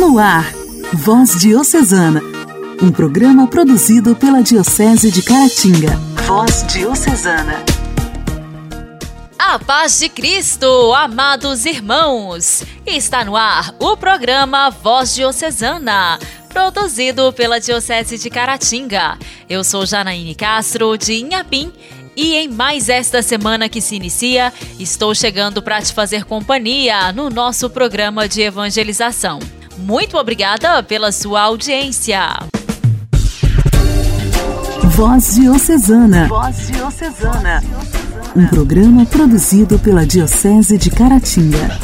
No ar, Voz Diocesana, um programa produzido pela Diocese de Caratinga. Voz Diocesana. A paz de Cristo, amados irmãos! Está no ar o programa Voz Diocesana, produzido pela Diocese de Caratinga. Eu sou Janaíne Castro, de Inhapim, e em mais esta semana que se inicia, estou chegando para te fazer companhia no nosso programa de evangelização. Muito obrigada pela sua audiência. Voz Diocesana. Voz Diocesana. Um programa produzido pela Diocese de Caratinga.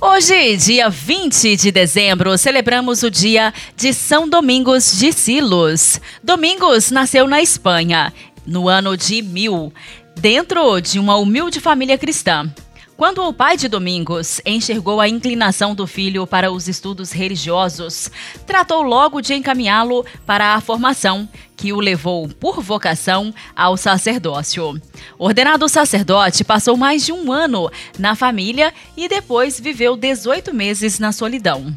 Hoje, dia 20 de dezembro, celebramos o dia de São Domingos de Silos. Domingos nasceu na Espanha, no ano de 1000, dentro de uma humilde família cristã. Quando o pai de Domingos enxergou a inclinação do filho para os estudos religiosos, tratou logo de encaminhá-lo para a formação, que o levou, por vocação, ao sacerdócio. Ordenado sacerdote, passou mais de um ano na família e depois viveu 18 meses na solidão.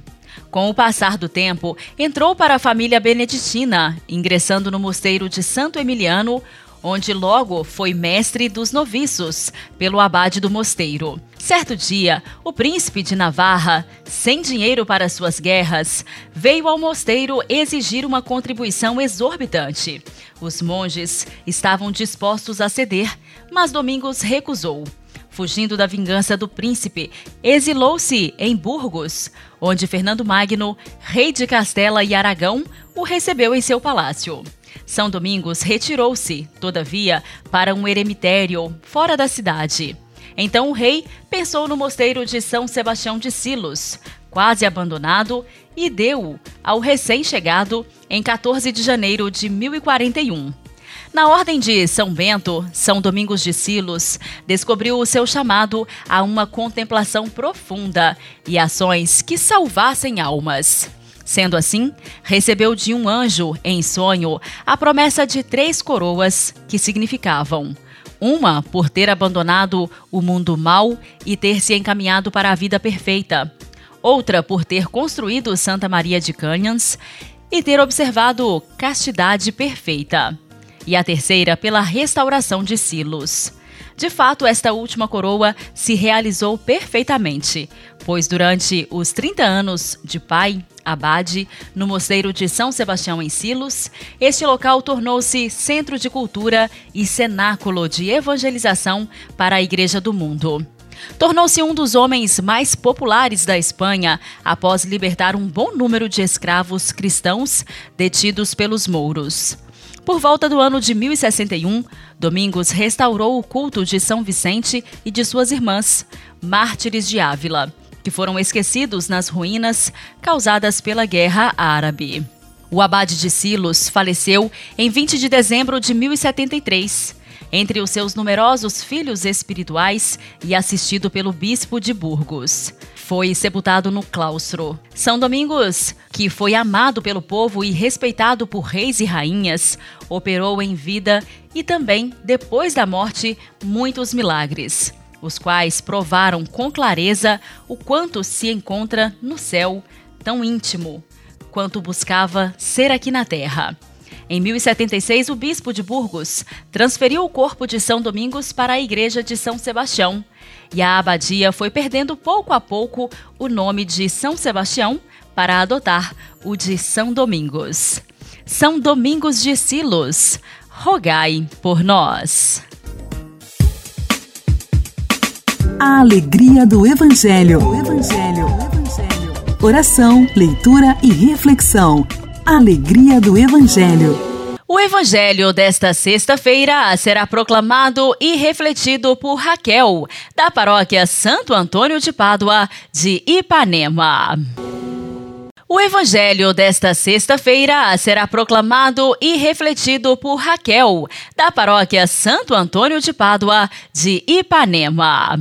Com o passar do tempo, entrou para a família beneditina, ingressando no mosteiro de Santo Emiliano, onde logo foi mestre dos noviços pelo abade do mosteiro. Certo dia, o príncipe de Navarra, sem dinheiro para suas guerras, veio ao mosteiro exigir uma contribuição exorbitante. Os monges estavam dispostos a ceder, mas Domingos recusou. Fugindo da vingança do príncipe, exilou-se em Burgos, onde Fernando Magno, rei de Castela e Aragão, o recebeu em seu palácio. São Domingos retirou-se, todavia, para um eremitério fora da cidade. Então o rei pensou no mosteiro de São Sebastião de Silos, quase abandonado, e deu-o ao recém-chegado em 14 de janeiro de 1041. Na ordem de São Bento, São Domingos de Silos descobriu o seu chamado a uma contemplação profunda e ações que salvassem almas. Sendo assim, recebeu de um anjo, em sonho, a promessa de três coroas que significavam uma por ter abandonado o mundo mau e ter se encaminhado para a vida perfeita, outra por ter construído Santa Maria de Canhans e ter observado castidade perfeita, e a terceira pela restauração de Silos. De fato, esta última coroa se realizou perfeitamente, pois durante os 30 anos de pai abade, no mosteiro de São Sebastião em Silos, este local tornou-se centro de cultura e cenáculo de evangelização para a Igreja do Mundo. Tornou-se um dos homens mais populares da Espanha após libertar um bom número de escravos cristãos detidos pelos mouros. Por volta do ano de 1061, Domingos restaurou o culto de São Vicente e de suas irmãs, mártires de Ávila que foram esquecidos nas ruínas causadas pela Guerra Árabe. O abade de Silos faleceu em 20 de dezembro de 1073, entre os seus numerosos filhos espirituais e assistido pelo bispo de Burgos. Foi sepultado no claustro. São Domingos, que foi amado pelo povo e respeitado por reis e rainhas, operou em vida e também, depois da morte, muitos milagres os quais provaram com clareza o quanto se encontra no céu, tão íntimo quanto buscava ser aqui na terra. Em 1076, o bispo de Burgos transferiu o corpo de São Domingos para a igreja de São Sebastião, e a abadia foi perdendo pouco a pouco o nome de São Sebastião para adotar o de São Domingos. São Domingos de Silos, rogai por nós. A alegria do Evangelho. O Evangelho. Oração, leitura e reflexão. Alegria do Evangelho. O Evangelho desta sexta-feira será proclamado e refletido por Raquel, da paróquia Santo Antônio de Pádua, de Ipanema. O Evangelho desta sexta-feira será proclamado e refletido por Raquel, da paróquia Santo Antônio de Pádua, de Ipanema.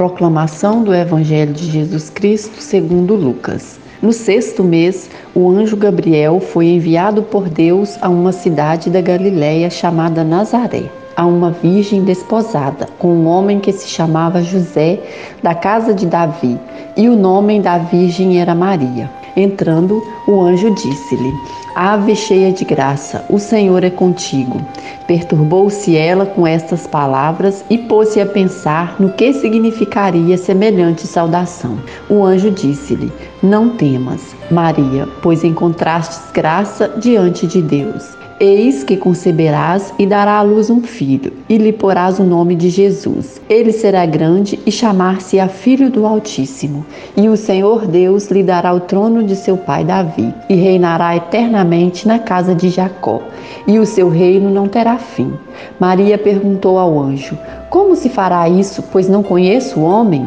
Proclamação do Evangelho de Jesus Cristo segundo Lucas. No sexto mês, o anjo Gabriel foi enviado por Deus a uma cidade da Galiléia chamada Nazaré, a uma virgem desposada, com um homem que se chamava José, da casa de Davi, e o nome da virgem era Maria. Entrando, o anjo disse-lhe: Ave cheia de graça, o Senhor é contigo. Perturbou-se ela com estas palavras e pôs-se a pensar no que significaria semelhante saudação. O anjo disse-lhe: Não temas, Maria, pois encontrastes graça diante de Deus. Eis que conceberás e dará à luz um filho, e lhe porás o nome de Jesus. Ele será grande e chamar-se-á Filho do Altíssimo. E o Senhor Deus lhe dará o trono de seu pai Davi, e reinará eternamente na casa de Jacó, e o seu reino não terá fim. Maria perguntou ao anjo: Como se fará isso, pois não conheço o homem?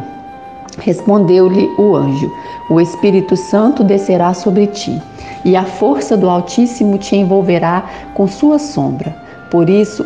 Respondeu-lhe o anjo: O Espírito Santo descerá sobre ti e a força do Altíssimo te envolverá com sua sombra. Por isso,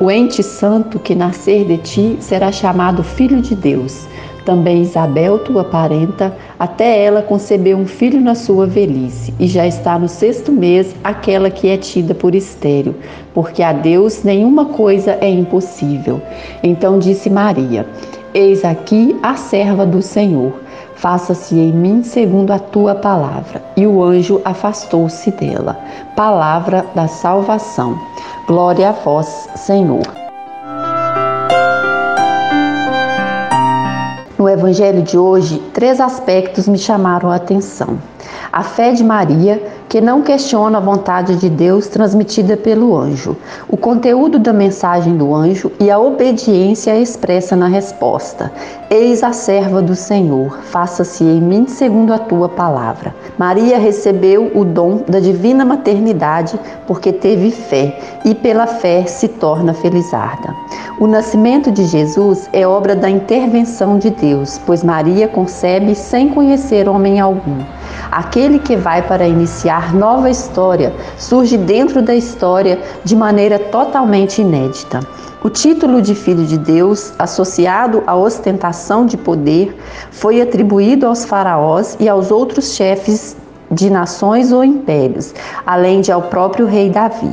o ente santo que nascer de ti será chamado Filho de Deus. Também Isabel, tua parenta, até ela concebeu um filho na sua velhice, e já está no sexto mês aquela que é tida por estéreo, porque a Deus nenhuma coisa é impossível. Então disse Maria: Eis aqui a serva do Senhor faça-se em mim segundo a tua palavra. E o anjo afastou-se dela. Palavra da salvação. Glória a vós, Senhor. No evangelho de hoje, três aspectos me chamaram a atenção. A fé de Maria, que não questiona a vontade de Deus transmitida pelo anjo, o conteúdo da mensagem do anjo e a obediência expressa na resposta. Eis a serva do Senhor, faça-se em mim segundo a tua palavra. Maria recebeu o dom da divina maternidade porque teve fé e pela fé se torna felizarda. O nascimento de Jesus é obra da intervenção de Deus, pois Maria concebe sem conhecer homem algum. Aquele que vai para iniciar nova história surge dentro da história de maneira totalmente inédita. O título de Filho de Deus, associado à ostentação de poder, foi atribuído aos faraós e aos outros chefes de nações ou impérios, além de ao próprio rei Davi.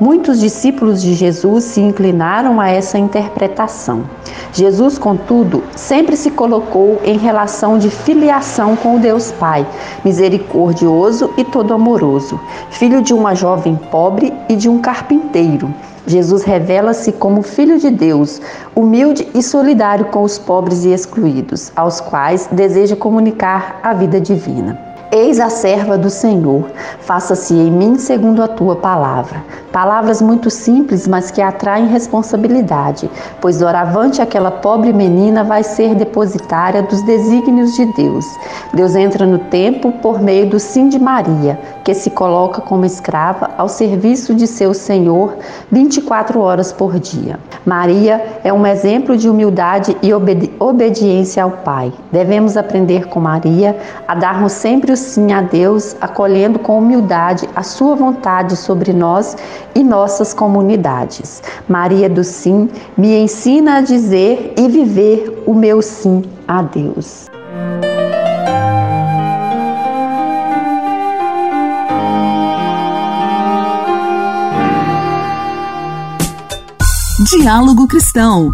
Muitos discípulos de Jesus se inclinaram a essa interpretação. Jesus, contudo, sempre se colocou em relação de filiação com o Deus Pai, misericordioso e todo amoroso, filho de uma jovem pobre e de um carpinteiro. Jesus revela-se como Filho de Deus, humilde e solidário com os pobres e excluídos, aos quais deseja comunicar a vida divina. Eis a serva do Senhor, faça-se em mim segundo a tua palavra. Palavras muito simples, mas que atraem responsabilidade, pois doravante aquela pobre menina vai ser depositária dos desígnios de Deus. Deus entra no tempo por meio do sim de Maria, que se coloca como escrava ao serviço de seu Senhor 24 horas por dia. Maria é um exemplo de humildade e obedi obediência ao Pai. Devemos aprender com Maria a darmos sempre o sim a Deus, acolhendo com humildade a sua vontade sobre nós e nossas comunidades. Maria do Sim me ensina a dizer e viver o meu sim a Deus. Diálogo Cristão.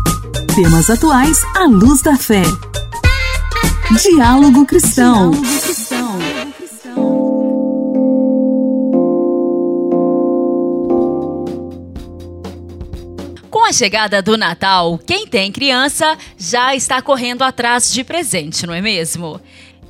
Temas atuais à luz da fé. Diálogo Cristão. Diálogo Com chegada do Natal, quem tem criança já está correndo atrás de presente, não é mesmo?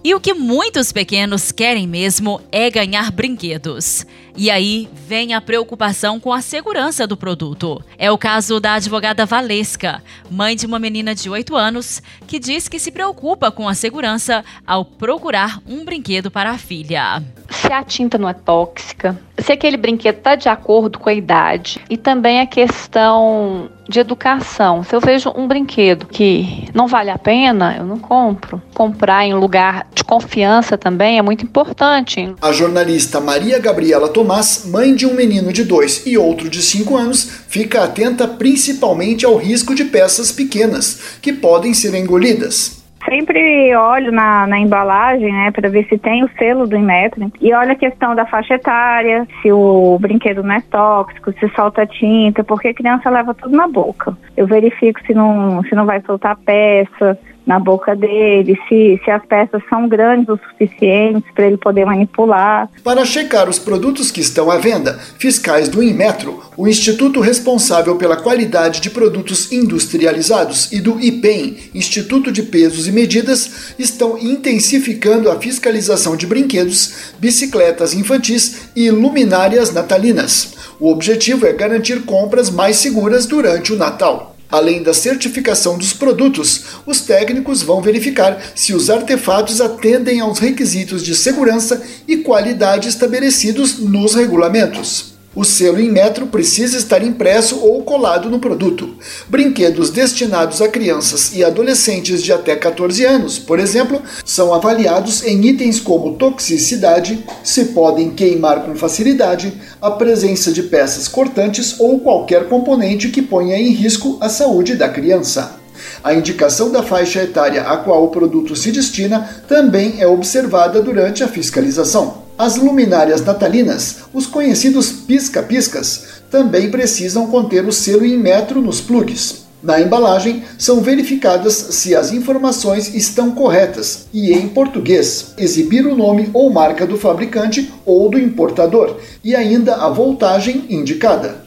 E o que muitos pequenos querem mesmo é ganhar brinquedos. E aí vem a preocupação com a segurança do produto. É o caso da advogada Valesca, mãe de uma menina de 8 anos, que diz que se preocupa com a segurança ao procurar um brinquedo para a filha. Se a tinta não é tóxica, se aquele brinquedo está de acordo com a idade e também a questão de educação. Se eu vejo um brinquedo que não vale a pena, eu não compro. Comprar em lugar de confiança também é muito importante. A jornalista Maria Gabriela Tomás, mãe de um menino de 2 e outro de 5 anos, fica atenta principalmente ao risco de peças pequenas, que podem ser engolidas sempre olho na, na embalagem, né, para ver se tem o selo do Inmetro. E olho a questão da faixa etária, se o brinquedo não é tóxico, se solta tinta, porque a criança leva tudo na boca. Eu verifico se não, se não vai soltar peça, na boca dele, se, se as peças são grandes o suficiente para ele poder manipular. Para checar os produtos que estão à venda, fiscais do Inmetro, o instituto responsável pela qualidade de produtos industrializados, e do IPEM, Instituto de Pesos e Medidas, estão intensificando a fiscalização de brinquedos, bicicletas infantis e luminárias natalinas. O objetivo é garantir compras mais seguras durante o Natal. Além da certificação dos produtos, os técnicos vão verificar se os artefatos atendem aos requisitos de segurança e qualidade estabelecidos nos regulamentos. O selo em metro precisa estar impresso ou colado no produto. Brinquedos destinados a crianças e adolescentes de até 14 anos, por exemplo, são avaliados em itens como toxicidade, se podem queimar com facilidade, a presença de peças cortantes ou qualquer componente que ponha em risco a saúde da criança. A indicação da faixa etária a qual o produto se destina também é observada durante a fiscalização. As luminárias natalinas, os conhecidos pisca-piscas, também precisam conter o selo em metro nos plugs. Na embalagem, são verificadas se as informações estão corretas e em português, exibir o nome ou marca do fabricante ou do importador e ainda a voltagem indicada.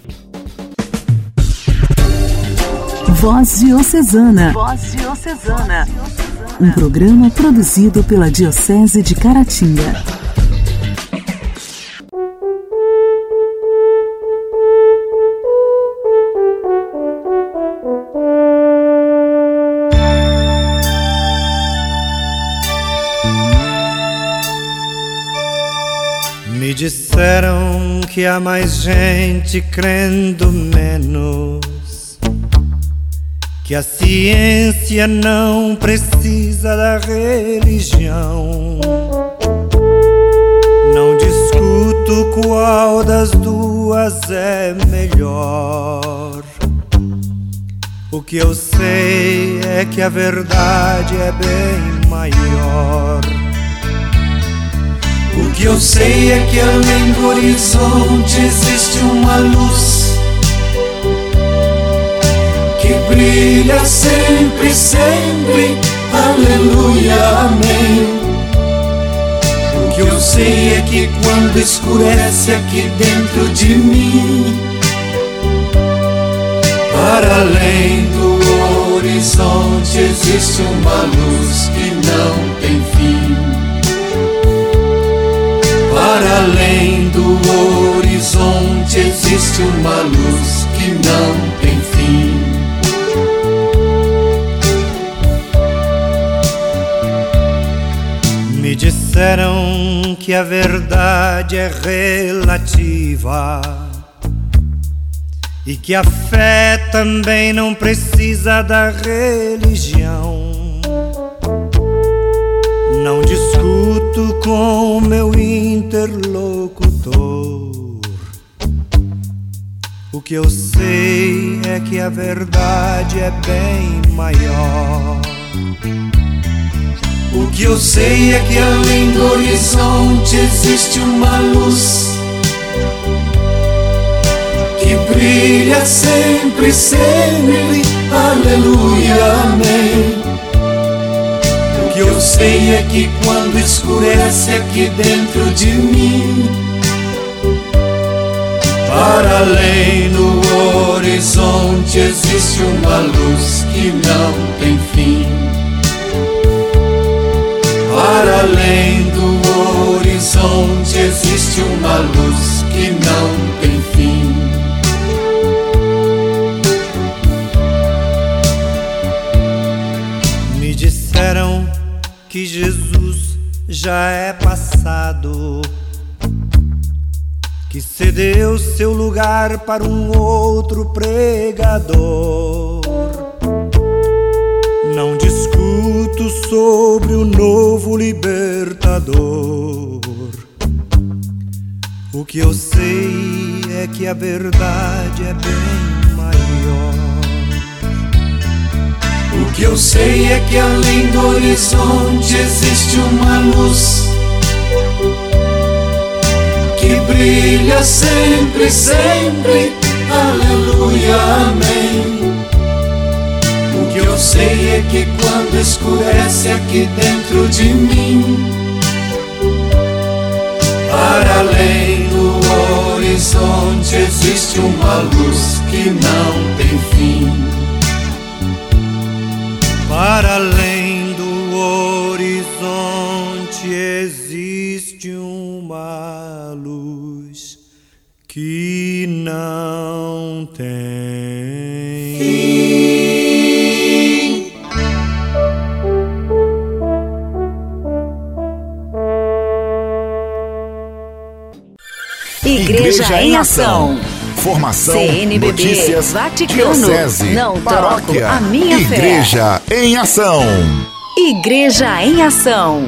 Voz Diocesana. Voz Diocesana. Um programa produzido pela Diocese de Caratinga. disseram que há mais gente crendo menos, que a ciência não precisa da religião. Não discuto qual das duas é melhor. O que eu sei é que a verdade é bem maior. O que eu sei é que além do horizonte existe uma luz brilha sempre, sempre. Aleluia, amém. O que eu sei é que quando escurece aqui dentro de mim, para além do horizonte existe uma luz que não tem fim para além do horizonte existe uma luz que não Me disseram que a verdade é relativa e que a fé também não precisa da religião. Não discuto com meu interlocutor. O que eu sei é que a verdade é bem maior. O que eu sei é que além do horizonte existe uma luz que brilha sempre, sempre. Aleluia, amém que eu sei é que quando escurece aqui dentro de mim, para além do horizonte existe uma luz que não tem uma luz que não tem fim. Me disseram que Jesus já é passado que cedeu seu lugar para um outro pregador. Não discuto sobre o novo libertador. O que eu sei é que a verdade é bem maior. O que eu sei é que além do horizonte existe uma luz que brilha sempre, sempre. Aleluia, amém. O que eu sei é que quando escurece aqui dentro de mim, para além horizonte existe uma luz que não tem fim. Para além do horizonte existe uma luz que não tem Igreja, em Ação. Formação, CNBB, notícias, Vaticano, diocese, não paróquia, a minha Igreja fé. em Ação. Igreja em Ação.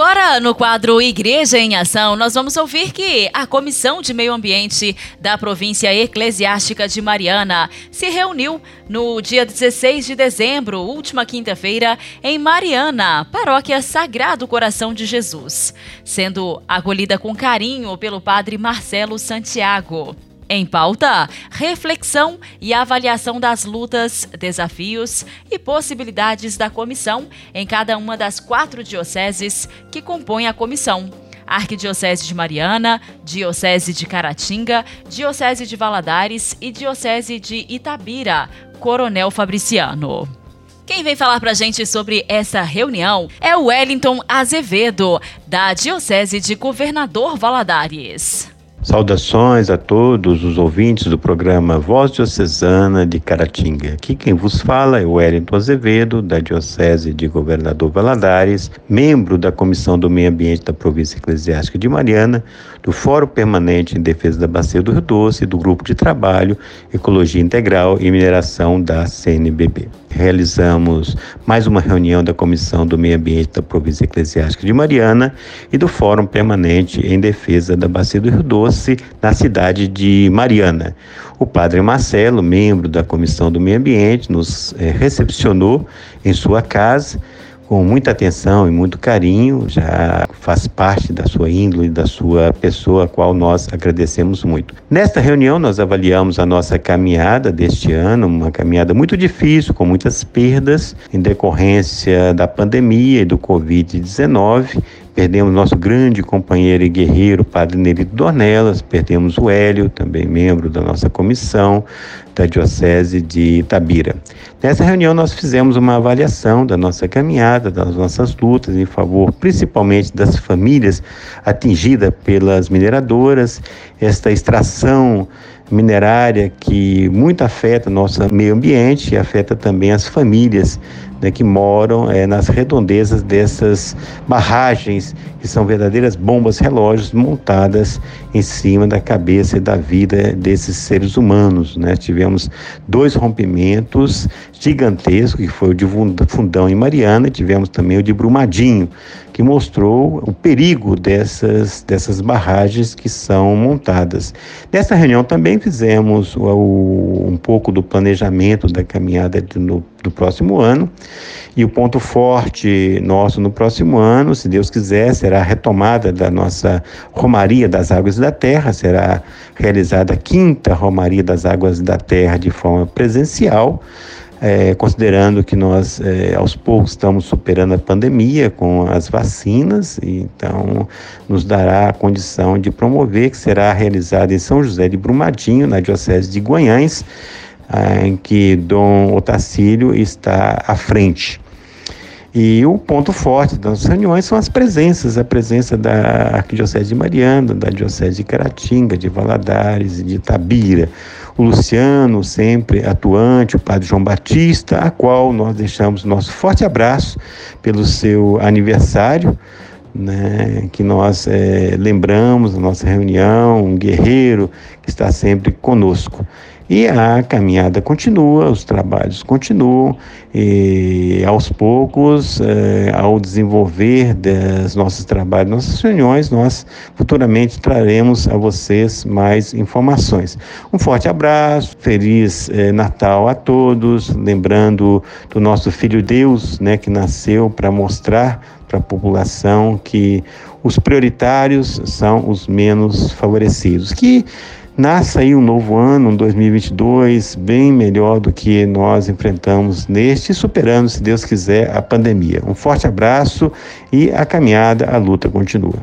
Agora, no quadro Igreja em Ação, nós vamos ouvir que a Comissão de Meio Ambiente da Província Eclesiástica de Mariana se reuniu no dia 16 de dezembro, última quinta-feira, em Mariana, paróquia Sagrado Coração de Jesus, sendo acolhida com carinho pelo padre Marcelo Santiago. Em pauta, reflexão e avaliação das lutas, desafios e possibilidades da comissão em cada uma das quatro dioceses que compõem a comissão. Arquidiocese de Mariana, Diocese de Caratinga, Diocese de Valadares e Diocese de Itabira, Coronel Fabriciano. Quem vem falar pra gente sobre essa reunião é o Wellington Azevedo, da Diocese de Governador Valadares. Saudações a todos os ouvintes do programa Voz Diocesana de Caratinga. Aqui quem vos fala é o Wellington Azevedo, da Diocese de Governador Valadares, membro da Comissão do Meio Ambiente da Província Eclesiástica de Mariana, do Fórum Permanente em Defesa da Bacia do Rio Doce e do Grupo de Trabalho Ecologia Integral e Mineração da CNBB. Realizamos mais uma reunião da Comissão do Meio Ambiente da Província Eclesiástica de Mariana e do Fórum Permanente em Defesa da Bacia do Rio Doce na cidade de Mariana. O padre Marcelo, membro da Comissão do Meio Ambiente, nos eh, recepcionou em sua casa com muita atenção e muito carinho, já faz parte da sua índole, da sua pessoa, a qual nós agradecemos muito. Nesta reunião, nós avaliamos a nossa caminhada deste ano, uma caminhada muito difícil, com muitas perdas em decorrência da pandemia e do Covid-19 Perdemos nosso grande companheiro e guerreiro, Padre Nerito Dornelas, perdemos o Hélio, também membro da nossa comissão da Diocese de Itabira. Nessa reunião nós fizemos uma avaliação da nossa caminhada, das nossas lutas em favor principalmente das famílias atingidas pelas mineradoras, esta extração minerária que muito afeta nosso meio ambiente e afeta também as famílias né, que moram é, nas redondezas dessas barragens, que são verdadeiras bombas relógios montadas em cima da cabeça e da vida desses seres humanos. Né? Tivemos dois rompimentos gigantescos, que foi o de Fundão em Mariana, e tivemos também o de Brumadinho, que mostrou o perigo dessas, dessas barragens que são montadas. Nessa reunião também fizemos o, o, um pouco do planejamento da caminhada do, do próximo ano. E o ponto forte nosso no próximo ano, se Deus quiser, será a retomada da nossa Romaria das Águas da Terra. Será realizada a quinta Romaria das Águas da Terra de forma presencial é, considerando que nós é, aos poucos estamos superando a pandemia com as vacinas, então nos dará a condição de promover que será realizada em São José de Brumadinho, na Diocese de Guanhães, ah, em que Dom Otacílio está à frente. E o ponto forte das reuniões são as presenças, a presença da Arquidiocese de Mariana, da Diocese de Caratinga, de Valadares e de Itabira, o Luciano, sempre atuante, o Padre João Batista, a qual nós deixamos nosso forte abraço pelo seu aniversário, né, que nós é, lembramos na nossa reunião, um guerreiro que está sempre conosco. E a caminhada continua, os trabalhos continuam, e aos poucos, eh, ao desenvolver dos nossos trabalhos, nossas reuniões, nós futuramente traremos a vocês mais informações. Um forte abraço, feliz eh, Natal a todos, lembrando do nosso Filho Deus, né, que nasceu para mostrar para a população que os prioritários são os menos favorecidos. Que nasça aí um novo ano, um 2022, bem melhor do que nós enfrentamos neste, superando, se Deus quiser, a pandemia. Um forte abraço e a caminhada, a luta continua.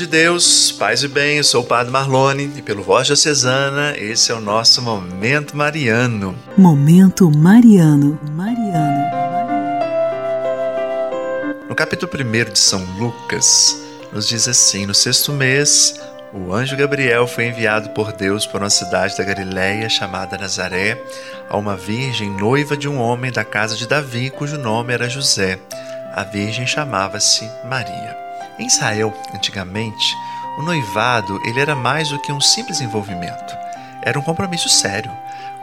De Deus, paz e bem, eu sou o Padre Marlone e pelo Voz Diocesana, esse é o nosso Momento Mariano. Momento Mariano, Mariano. No capítulo 1 de São Lucas, nos diz assim: No sexto mês, o anjo Gabriel foi enviado por Deus para uma cidade da Galiléia chamada Nazaré, a uma virgem noiva de um homem da casa de Davi, cujo nome era José. A virgem chamava-se Maria. Em Israel, antigamente, o noivado ele era mais do que um simples envolvimento. Era um compromisso sério,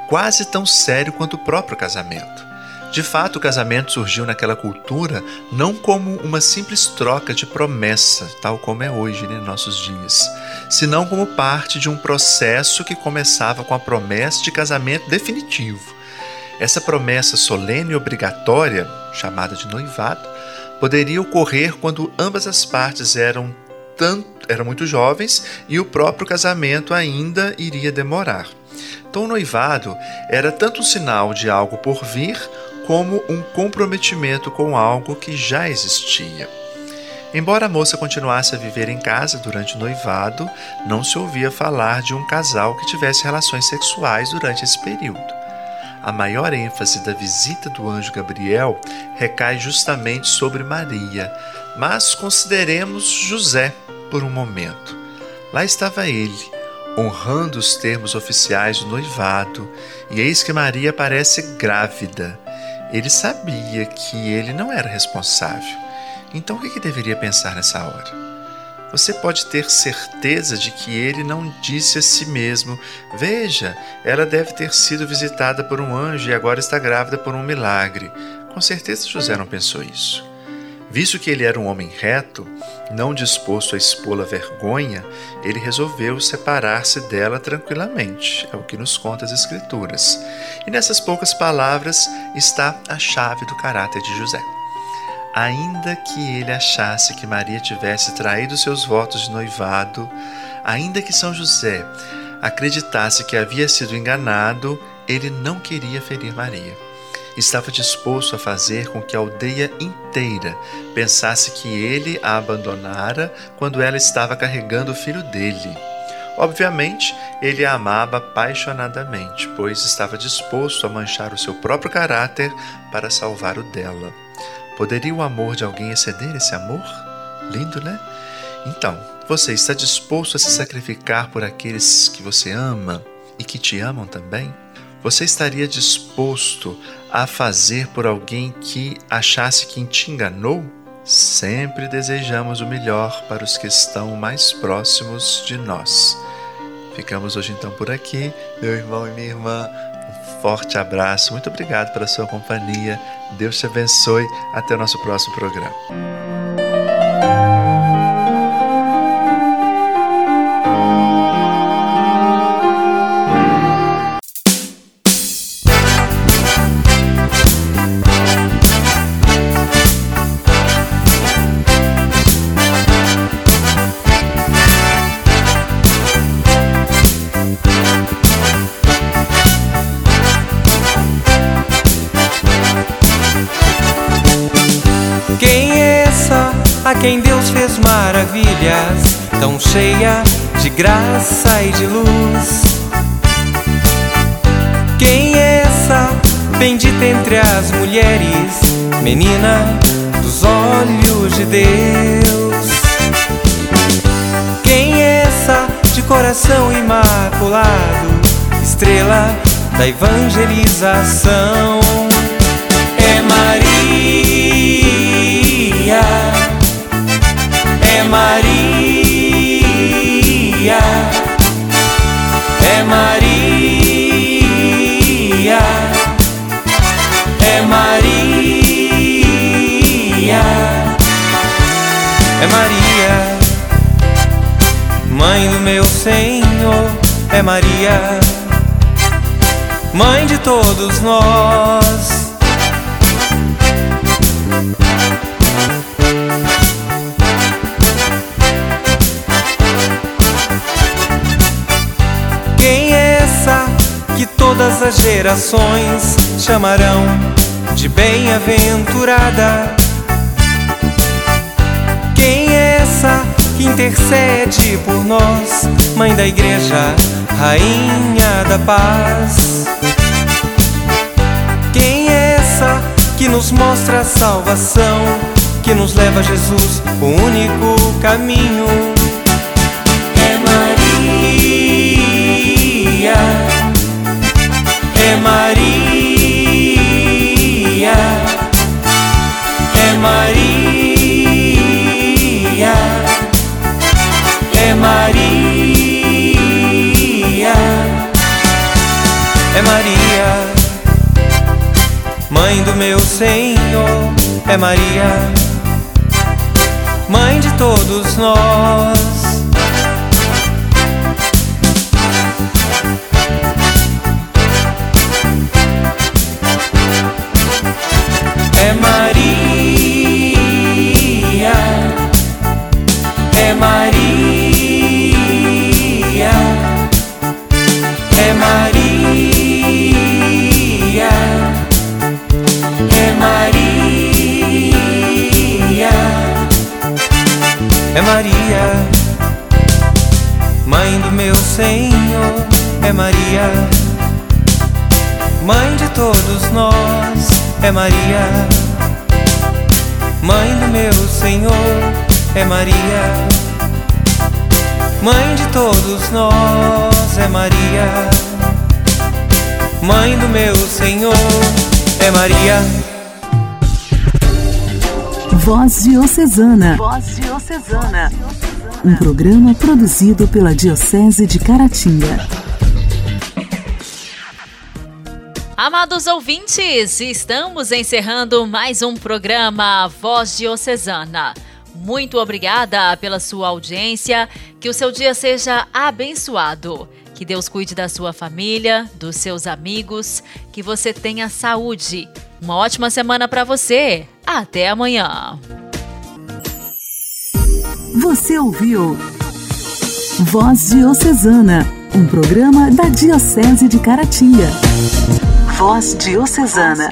quase tão sério quanto o próprio casamento. De fato, o casamento surgiu naquela cultura não como uma simples troca de promessa, tal como é hoje né, nossos dias, senão como parte de um processo que começava com a promessa de casamento definitivo. Essa promessa solene e obrigatória, chamada de noivado, poderia ocorrer quando ambas as partes eram tanto, eram muito jovens e o próprio casamento ainda iria demorar. Então, o noivado era tanto um sinal de algo por vir, como um comprometimento com algo que já existia. Embora a moça continuasse a viver em casa durante o noivado, não se ouvia falar de um casal que tivesse relações sexuais durante esse período a maior ênfase da visita do anjo Gabriel recai justamente sobre Maria, mas consideremos José por um momento. Lá estava ele, honrando os termos oficiais do noivado, e eis que Maria parece grávida. Ele sabia que ele não era responsável. Então o que, que deveria pensar nessa hora? Você pode ter certeza de que ele não disse a si mesmo: Veja, ela deve ter sido visitada por um anjo e agora está grávida por um milagre. Com certeza José não pensou isso. Visto que ele era um homem reto, não disposto a expô-la vergonha, ele resolveu separar-se dela tranquilamente, é o que nos conta as Escrituras. E nessas poucas palavras está a chave do caráter de José ainda que ele achasse que Maria tivesse traído seus votos de noivado, ainda que São José acreditasse que havia sido enganado, ele não queria ferir Maria. Estava disposto a fazer com que a aldeia inteira pensasse que ele a abandonara quando ela estava carregando o filho dele. Obviamente, ele a amava apaixonadamente, pois estava disposto a manchar o seu próprio caráter para salvar o dela. Poderia o amor de alguém exceder esse amor? Lindo, né? Então, você está disposto a se sacrificar por aqueles que você ama e que te amam também? Você estaria disposto a fazer por alguém que achasse que te enganou? Sempre desejamos o melhor para os que estão mais próximos de nós. Ficamos hoje então por aqui, meu irmão e minha irmã forte abraço, muito obrigado pela sua companhia. Deus te abençoe. Até o nosso próximo programa. Graça e de luz. Quem é essa bendita entre as mulheres, menina dos olhos de Deus? Quem é essa de coração imaculado, estrela da evangelização? É Maria, é Maria, é Maria, é Maria, é Maria, Mãe do meu Senhor, é Maria, Mãe de todos nós. Todas as gerações chamarão de bem-aventurada? Quem é essa que intercede por nós, Mãe da Igreja, Rainha da Paz? Quem é essa que nos mostra a salvação, que nos leva a Jesus, o único caminho? É Maria, é Maria, é Maria, é Maria, é Maria. Mãe do meu Senhor é Maria, Mãe de todos nós. É Maria, Mãe do meu Senhor, é Maria, Mãe de todos nós, é Maria, Mãe do meu Senhor, é Maria, Mãe de todos nós, é Maria, Mãe do meu Senhor, é Maria. Voz Diocesana. Voz Diocesana. Um programa produzido pela Diocese de Caratinga. Amados ouvintes, estamos encerrando mais um programa Voz Diocesana. Muito obrigada pela sua audiência, que o seu dia seja abençoado. Que Deus cuide da sua família, dos seus amigos, que você tenha saúde. Uma ótima semana para você. Até amanhã. Você ouviu Voz Diocesana, um programa da Diocese de Caratinga. Voz Diocesana.